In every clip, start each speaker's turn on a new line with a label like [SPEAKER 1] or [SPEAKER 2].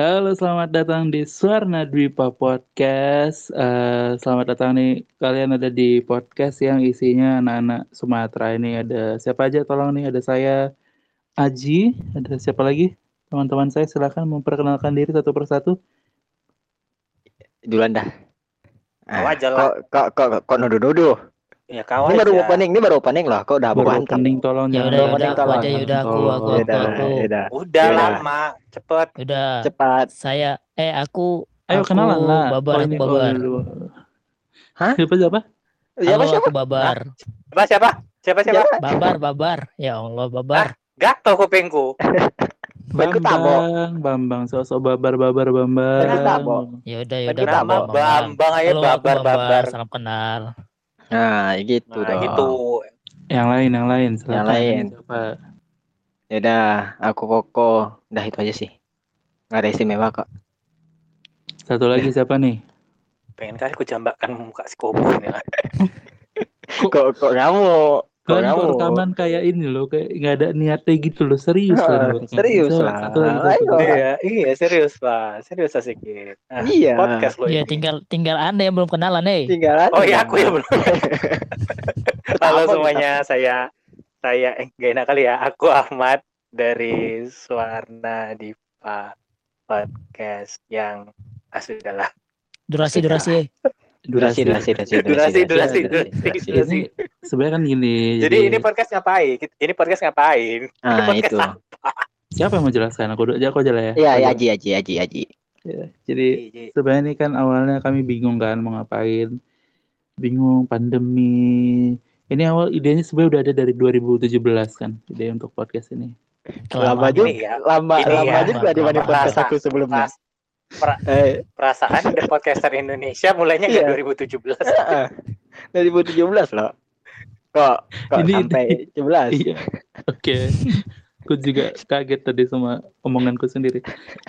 [SPEAKER 1] Halo, selamat datang di Suarna Dwipa Podcast. Uh, selamat datang nih, kalian ada di podcast yang isinya anak-anak Sumatera ini. Ada siapa aja? Tolong nih, ada saya Aji, ada siapa lagi? Teman-teman saya silakan memperkenalkan diri satu persatu.
[SPEAKER 2] Duluan dah.
[SPEAKER 3] Kau
[SPEAKER 2] Ah,
[SPEAKER 3] aja lah.
[SPEAKER 2] Kok kok kok kok.
[SPEAKER 3] Ya kau
[SPEAKER 2] Ini baru
[SPEAKER 3] aja.
[SPEAKER 2] opening, ini baru opening loh. Kok udah
[SPEAKER 1] Baru opening tolong
[SPEAKER 4] Ya udah,
[SPEAKER 2] Tolong,
[SPEAKER 4] udah, aku
[SPEAKER 2] tolong.
[SPEAKER 4] aja, ya udah, aku, aku,
[SPEAKER 2] Ya
[SPEAKER 4] aku,
[SPEAKER 2] udah,
[SPEAKER 4] aku.
[SPEAKER 2] ya udah.
[SPEAKER 3] Udah
[SPEAKER 2] Yaudah.
[SPEAKER 3] lama, cepet.
[SPEAKER 4] Udah,
[SPEAKER 2] Cepat.
[SPEAKER 4] saya, eh aku,
[SPEAKER 1] Ayo
[SPEAKER 4] aku
[SPEAKER 1] kenalan lah.
[SPEAKER 4] babar, aku babar.
[SPEAKER 2] Hah?
[SPEAKER 1] Siapa siapa?
[SPEAKER 2] Siapa
[SPEAKER 4] Halo,
[SPEAKER 2] siapa?
[SPEAKER 4] aku babar.
[SPEAKER 3] Siapa siapa? Siapa siapa?
[SPEAKER 4] Babar, babar. Ya Allah, babar.
[SPEAKER 3] Gatel kupingku.
[SPEAKER 2] Tabo.
[SPEAKER 1] Bambang, Bambang, sosok babar babar Bambang.
[SPEAKER 4] Ya udah, ya udah.
[SPEAKER 3] Nama Bambang aja babar babar.
[SPEAKER 4] Salam kenal.
[SPEAKER 2] Nah, gitu
[SPEAKER 3] Nah
[SPEAKER 2] dong.
[SPEAKER 3] gitu.
[SPEAKER 1] Yang lain, yang lain, silakan.
[SPEAKER 2] Yang lain.
[SPEAKER 1] Siapa?
[SPEAKER 2] Ya udah, aku Koko. Udah itu aja sih. Nggak ada istimewa kok.
[SPEAKER 1] Satu lagi siapa nih?
[SPEAKER 3] Pengen kali aku jambakkan muka si Kobon ya.
[SPEAKER 2] Kok kok kamu?
[SPEAKER 1] Kan kok rekaman kayak ini loh, kayak nggak ada niatnya gitu loh, serius
[SPEAKER 2] Ah,
[SPEAKER 1] lah.
[SPEAKER 2] serius lah.
[SPEAKER 1] Satu lagi, satu
[SPEAKER 2] Ayo.
[SPEAKER 1] lagi.
[SPEAKER 3] Iya, iya serius pak, serius sedikit. Nah,
[SPEAKER 2] Iya.
[SPEAKER 3] podcast lo
[SPEAKER 4] Ya
[SPEAKER 3] ini.
[SPEAKER 4] tinggal tinggal anda yang belum kenalan, eh.
[SPEAKER 2] Tinggalan.
[SPEAKER 3] Oh iya aku ya belum. Halo semuanya, saya saya eh gak enak kali ya. Aku Ahmad dari Suarna Dipa podcast yang ah sudahlah.
[SPEAKER 4] Durasi, durasi.
[SPEAKER 2] Durasi, durasi, durasi,
[SPEAKER 3] Durasi, durasi,
[SPEAKER 2] durasi.
[SPEAKER 1] sebenarnya kan gini.
[SPEAKER 3] Jadi ini podcast ngapain? Ini podcast ngapain?
[SPEAKER 2] Ah,
[SPEAKER 3] podcast
[SPEAKER 2] itu.
[SPEAKER 1] siapa yang mau jelaskan? Aku aja aku aja lah ya.
[SPEAKER 2] Iya, ya,
[SPEAKER 1] aja.
[SPEAKER 2] Aji, Aji, Aji, Aji.
[SPEAKER 1] Ya, Jadi sebenarnya ini kan awalnya kami bingung kan mau ngapain. Bingung pandemi. Ini awal idenya sebenarnya udah ada dari 2017 kan ide untuk podcast ini.
[SPEAKER 2] Lama
[SPEAKER 4] Kelamaan.
[SPEAKER 2] juga,
[SPEAKER 3] Ini ya,
[SPEAKER 2] lama,
[SPEAKER 3] ini
[SPEAKER 2] lama
[SPEAKER 3] ya,
[SPEAKER 2] juga dibanding
[SPEAKER 4] lama.
[SPEAKER 2] podcast aku sebelumnya.
[SPEAKER 3] Pra-
[SPEAKER 2] Eh,
[SPEAKER 3] perasaan The Podcaster Indonesia mulainya nggak
[SPEAKER 2] Iya.
[SPEAKER 3] 2017.
[SPEAKER 2] Heeh. 2017 loh. Kok kok
[SPEAKER 1] Ini-
[SPEAKER 2] sampai 17?
[SPEAKER 1] Iya. Oke. Aku juga kaget tadi sama omonganku sendiri.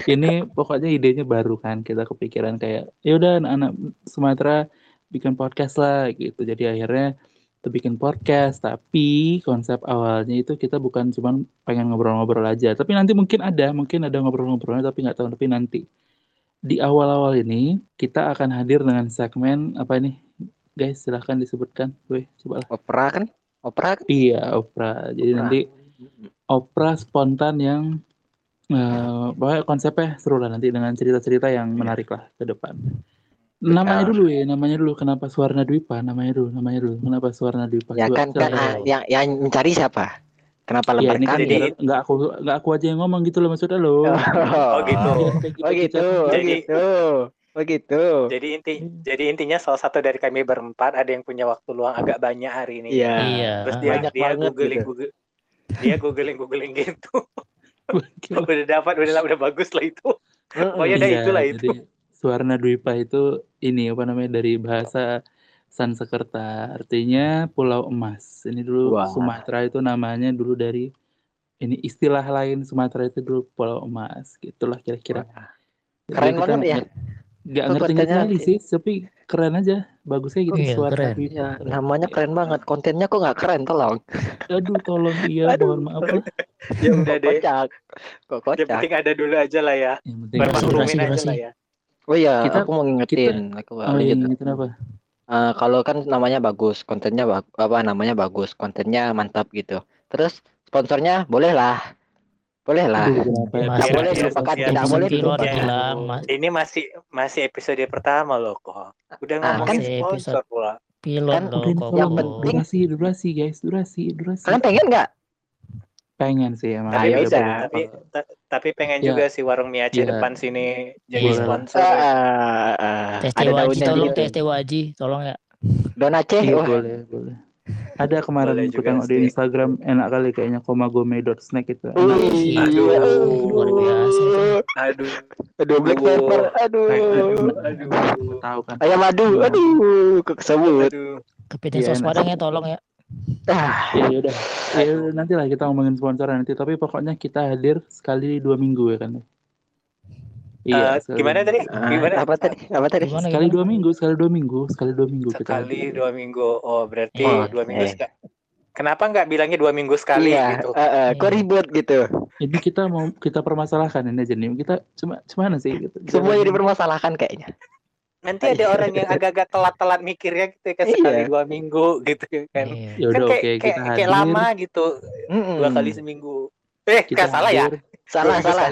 [SPEAKER 1] Ini pokoknya idenya baru kan. Kita kepikiran kayak ya udah anak-anak Sumatera bikin podcast lah gitu. Jadi akhirnya kita bikin podcast tapi konsep awalnya itu kita bukan cuman pengen ngobrol-ngobrol aja tapi nanti mungkin ada mungkin ada ngobrol-ngobrolnya tapi nggak tahu tapi nanti di awal-awal ini kita akan hadir dengan segmen apa ini guys silahkan disebutkan gue coba lah
[SPEAKER 2] Opera kan? Opera kan?
[SPEAKER 1] Iya, opera. Jadi
[SPEAKER 2] Opera.
[SPEAKER 1] nanti opera spontan yang eh pokoknya konsepnya seru lah nanti dengan cerita-cerita yang menarik lah ke depan. Namanya dulu ya, namanya dulu. Kenapa Suwarna Dwipa? Namanya dulu, namanya dulu. Kenapa Suwarna Dwipa?
[SPEAKER 2] Ya
[SPEAKER 1] Coba,
[SPEAKER 2] kan kan ah, yang yang mencari siapa? Kenapa
[SPEAKER 1] Iya,
[SPEAKER 2] lembar
[SPEAKER 1] ini kan biar nggak aku nggak aku aja yang ngomong gitu loh maksudnya lo.
[SPEAKER 3] Oh, gitu.
[SPEAKER 2] Oh gitu, oh
[SPEAKER 3] Jadi-
[SPEAKER 2] gitu. Oh gitu.
[SPEAKER 3] Jadi inti jadi intinya salah satu dari kami berempat ada yang punya waktu luang agak banyak hari ini.
[SPEAKER 2] Iya.
[SPEAKER 4] Iya.
[SPEAKER 3] Terus dia
[SPEAKER 2] Banyak
[SPEAKER 3] dia
[SPEAKER 2] banget
[SPEAKER 3] googling
[SPEAKER 2] gitu.
[SPEAKER 3] google dia googling googling gitu. Udah dapat udah udah bagus lah itu. Pokoknya udah
[SPEAKER 1] Iya,
[SPEAKER 3] itulah itu.
[SPEAKER 1] jadi Suwarna Dwipa itu ini apa namanya dari bahasa Sansekerta artinya Pulau Emas. Ini dulu
[SPEAKER 2] Wah.
[SPEAKER 1] Sumatera itu namanya dulu dari ini istilah lain Sumatera itu dulu Pulau Emas. Gitulah kira-kira.
[SPEAKER 2] Keren
[SPEAKER 1] kita
[SPEAKER 2] banget ya.
[SPEAKER 1] nggak- Nggak
[SPEAKER 2] Itu
[SPEAKER 1] ngerti
[SPEAKER 2] kontennya-
[SPEAKER 1] ngerti sih, tapi keren aja. Bagusnya gitu
[SPEAKER 4] Iya,
[SPEAKER 1] Suwarna
[SPEAKER 4] keren.
[SPEAKER 2] Ya, namanya keren banget. Kontennya kok nggak keren, tolong.
[SPEAKER 1] Aduh, tolong iya,
[SPEAKER 2] Aduh.
[SPEAKER 1] mohon maaf lah.
[SPEAKER 3] Ya udah deh.
[SPEAKER 2] kocak. Kok
[SPEAKER 3] Yang
[SPEAKER 2] kocak.
[SPEAKER 3] penting ada dulu aja lah ya.
[SPEAKER 1] Yang penting
[SPEAKER 4] Durasi, durasi,
[SPEAKER 3] aja lah ya.
[SPEAKER 2] Oh iya,
[SPEAKER 1] Kita-
[SPEAKER 2] aku mau ngingetin. Aku
[SPEAKER 1] Oh iya,
[SPEAKER 2] lanjut.
[SPEAKER 1] gitu
[SPEAKER 2] Eh, kalau kan namanya bagus, kontennya bag- apa namanya bagus, kontennya mantap gitu. Terus sponsornya boleh lah. Boleh lah.
[SPEAKER 1] Aduh, kenapa ya?
[SPEAKER 4] Mas,
[SPEAKER 2] Tidak
[SPEAKER 3] Biar-
[SPEAKER 2] boleh dilupakan, tidak
[SPEAKER 4] Episode
[SPEAKER 2] boleh dilupakan.
[SPEAKER 3] Ini masih masih episode pertama loh kok. Udah
[SPEAKER 2] Ah,
[SPEAKER 3] ngomongin
[SPEAKER 4] kan-
[SPEAKER 3] sponsor pula.
[SPEAKER 4] Pilot
[SPEAKER 2] Kan
[SPEAKER 4] loh,
[SPEAKER 2] yang penting-
[SPEAKER 1] durasi, durasi guys, durasi, durasi.
[SPEAKER 2] Kalian pengen nggak?
[SPEAKER 1] Pengen sih emang.
[SPEAKER 3] Tapi
[SPEAKER 2] ya
[SPEAKER 3] bisa, tapi ta- tapi pengen
[SPEAKER 1] Ya.
[SPEAKER 3] juga si warung mie Aceh
[SPEAKER 1] Ya.
[SPEAKER 3] depan sini jadi sponsor.
[SPEAKER 2] Ah, ah, ah.
[SPEAKER 4] Haji,
[SPEAKER 2] daunnya
[SPEAKER 4] tolong tes Tewa Haji, tolong ya.
[SPEAKER 2] Don Aceh,
[SPEAKER 1] Iya
[SPEAKER 2] wah.
[SPEAKER 1] boleh, boleh. Ada kemarin
[SPEAKER 3] Boleh juga
[SPEAKER 1] tengok di
[SPEAKER 3] sih.
[SPEAKER 1] Instagram enak kali kayaknya komagome.snack itu. Enak.
[SPEAKER 3] Aduh.
[SPEAKER 4] Luar biasa itu.
[SPEAKER 3] Aduh,
[SPEAKER 2] Aduh, black
[SPEAKER 3] Aduh.
[SPEAKER 2] pepper, aduh.
[SPEAKER 3] aduh,
[SPEAKER 1] Tahu kan?
[SPEAKER 2] Ayam madu,
[SPEAKER 1] Iya.
[SPEAKER 2] aduh, kesebut.
[SPEAKER 3] aduh.
[SPEAKER 4] Kepiting
[SPEAKER 1] Iya,
[SPEAKER 4] saus
[SPEAKER 1] enak.
[SPEAKER 4] padang ya, tolong ya.
[SPEAKER 2] Ah,
[SPEAKER 1] Ya udah. Ya udah, nanti lah kita ngomongin sponsor nanti. Tapi pokoknya kita hadir sekali dua minggu ya kan?
[SPEAKER 3] Eh,
[SPEAKER 1] sekali
[SPEAKER 3] gimana tadi?
[SPEAKER 1] minggu.
[SPEAKER 2] ah,
[SPEAKER 3] Gimana?
[SPEAKER 2] apa tadi? Apa tadi?
[SPEAKER 4] Gimana,
[SPEAKER 1] Sekali
[SPEAKER 4] gimana?
[SPEAKER 1] dua minggu, sekali dua minggu, sekali dua minggu kita.
[SPEAKER 3] Sekali
[SPEAKER 1] hadir.
[SPEAKER 3] dua minggu. Oh, berarti
[SPEAKER 4] Iya.
[SPEAKER 3] dua minggu
[SPEAKER 2] Eh.
[SPEAKER 3] sekali. Kenapa nggak bilangnya dua minggu sekali
[SPEAKER 2] iya,
[SPEAKER 3] gitu?
[SPEAKER 2] eh, eh, kok
[SPEAKER 4] Iya.
[SPEAKER 2] ribet gitu.
[SPEAKER 1] ini kita mau kita permasalahkan ini aja nih. Kita cuma cuma sih gitu.
[SPEAKER 2] Jadi permasalahan kayaknya.
[SPEAKER 3] Nanti ada orang yang agak-agak telat-telat mikirnya gitu kan
[SPEAKER 2] Iya.
[SPEAKER 3] sekali dua minggu gitu kan.
[SPEAKER 4] Iya.
[SPEAKER 1] Ya
[SPEAKER 3] Kan
[SPEAKER 1] udah
[SPEAKER 3] kayak,
[SPEAKER 1] oke
[SPEAKER 3] kayak,
[SPEAKER 1] kita
[SPEAKER 3] kayak
[SPEAKER 1] hadir.
[SPEAKER 3] lama gitu
[SPEAKER 2] Mm-mm.
[SPEAKER 3] dua kali seminggu. Eh,
[SPEAKER 1] Kita
[SPEAKER 3] salah ya?
[SPEAKER 2] Salah salah.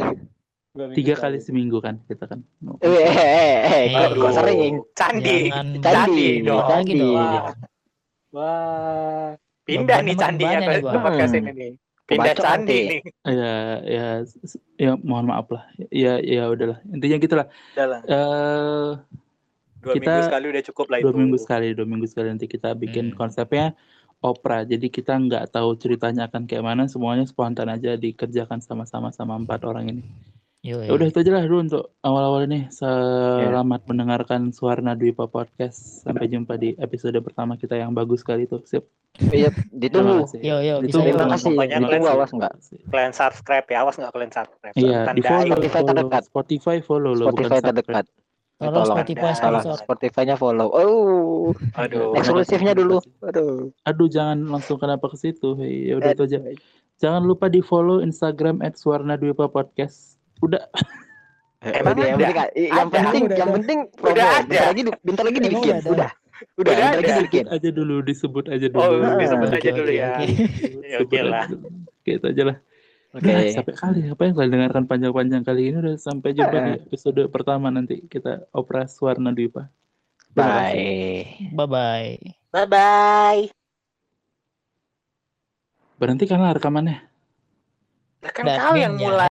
[SPEAKER 1] Tiga kali seminggu kan kita kan.
[SPEAKER 2] Eh, eh, eh, eh, kok, sering?
[SPEAKER 3] Candi.
[SPEAKER 4] Jangan
[SPEAKER 2] Candi,
[SPEAKER 3] Candi dong.
[SPEAKER 4] dong.
[SPEAKER 3] Wah. Wah. Pindah nih candinya ke
[SPEAKER 2] Bang.
[SPEAKER 3] podcast ini nih. Pindah candi nih.
[SPEAKER 1] Ya ya ya mohon maaf lah. Ya ya udahlah. Intinya gitulah.
[SPEAKER 3] Udah lah. Dua
[SPEAKER 1] Kita-
[SPEAKER 3] minggu sekali udah cukup lah
[SPEAKER 1] dua
[SPEAKER 3] itu.
[SPEAKER 1] minggu sekali, dua minggu sekali nanti kita bikin
[SPEAKER 4] Hmm.
[SPEAKER 1] konsepnya opera. Jadi kita nggak tahu ceritanya akan kayak mana, semuanya spontan aja dikerjakan sama-sama sama empat orang ini.
[SPEAKER 4] Yo,
[SPEAKER 1] Ya udah itu aja lah dulu untuk awal-awal ini. Selamat mendengarkan Suarna Dwipa Podcast. Sampai jumpa di episode pertama kita yang bagus sekali itu. Sip.
[SPEAKER 2] Iya, ditunggu.
[SPEAKER 4] Yo, yo,
[SPEAKER 1] Ditunggu.
[SPEAKER 2] Terima kasih.
[SPEAKER 3] Pokoknya
[SPEAKER 2] Ditunggu
[SPEAKER 3] kalian-
[SPEAKER 2] awas enggak?
[SPEAKER 3] Kalian subscribe ya, awas nggak kalian subscribe.
[SPEAKER 1] Iya, di follow,
[SPEAKER 2] Spotify
[SPEAKER 1] follow.
[SPEAKER 2] terdekat.
[SPEAKER 1] Spotify follow loh, bukan
[SPEAKER 2] Spotify
[SPEAKER 1] subscribe.
[SPEAKER 2] terdekat.
[SPEAKER 4] Tolong
[SPEAKER 2] Tolong.
[SPEAKER 4] Spotify sponsor.
[SPEAKER 2] Spotify-nya follow. Oh,
[SPEAKER 3] Aduh.
[SPEAKER 2] eksklusifnya dulu. Aduh.
[SPEAKER 1] Aduh, jangan langsung kenapa ke situ. Ya udah itu aja. Jangan lupa di follow Instagram @suarnadwipa_podcast. Udah.
[SPEAKER 3] Emang
[SPEAKER 2] Udah, yang
[SPEAKER 3] ada?
[SPEAKER 2] penting, yang
[SPEAKER 3] Ada.
[SPEAKER 2] penting,
[SPEAKER 4] Udah
[SPEAKER 2] yang
[SPEAKER 4] ada.
[SPEAKER 2] penting
[SPEAKER 3] Udah ada.
[SPEAKER 2] Bentar lagi, bentar lagi dibikin.
[SPEAKER 4] udah?
[SPEAKER 2] Udah, udah,
[SPEAKER 3] Udah
[SPEAKER 2] bentar lagi
[SPEAKER 3] ada.
[SPEAKER 2] dibikin.
[SPEAKER 1] aja dulu, disebut aja dulu.
[SPEAKER 3] Oh,
[SPEAKER 2] Ah.
[SPEAKER 3] disebut
[SPEAKER 4] Oke,
[SPEAKER 3] aja dulu ya.
[SPEAKER 4] oke.
[SPEAKER 3] Ya, Oke lah.
[SPEAKER 1] dulu. Oke, itu aja lah.
[SPEAKER 2] Oke.
[SPEAKER 1] Nah, sampai kali apa yang kalian dengarkan panjang-panjang kali ini udah sampai jumpa di episode pertama nanti kita operas Warna kasih.
[SPEAKER 2] Bye.
[SPEAKER 4] Bye bye.
[SPEAKER 3] Bye bye.
[SPEAKER 1] Berhenti karena rekamannya.
[SPEAKER 3] Kan kau yang mulai.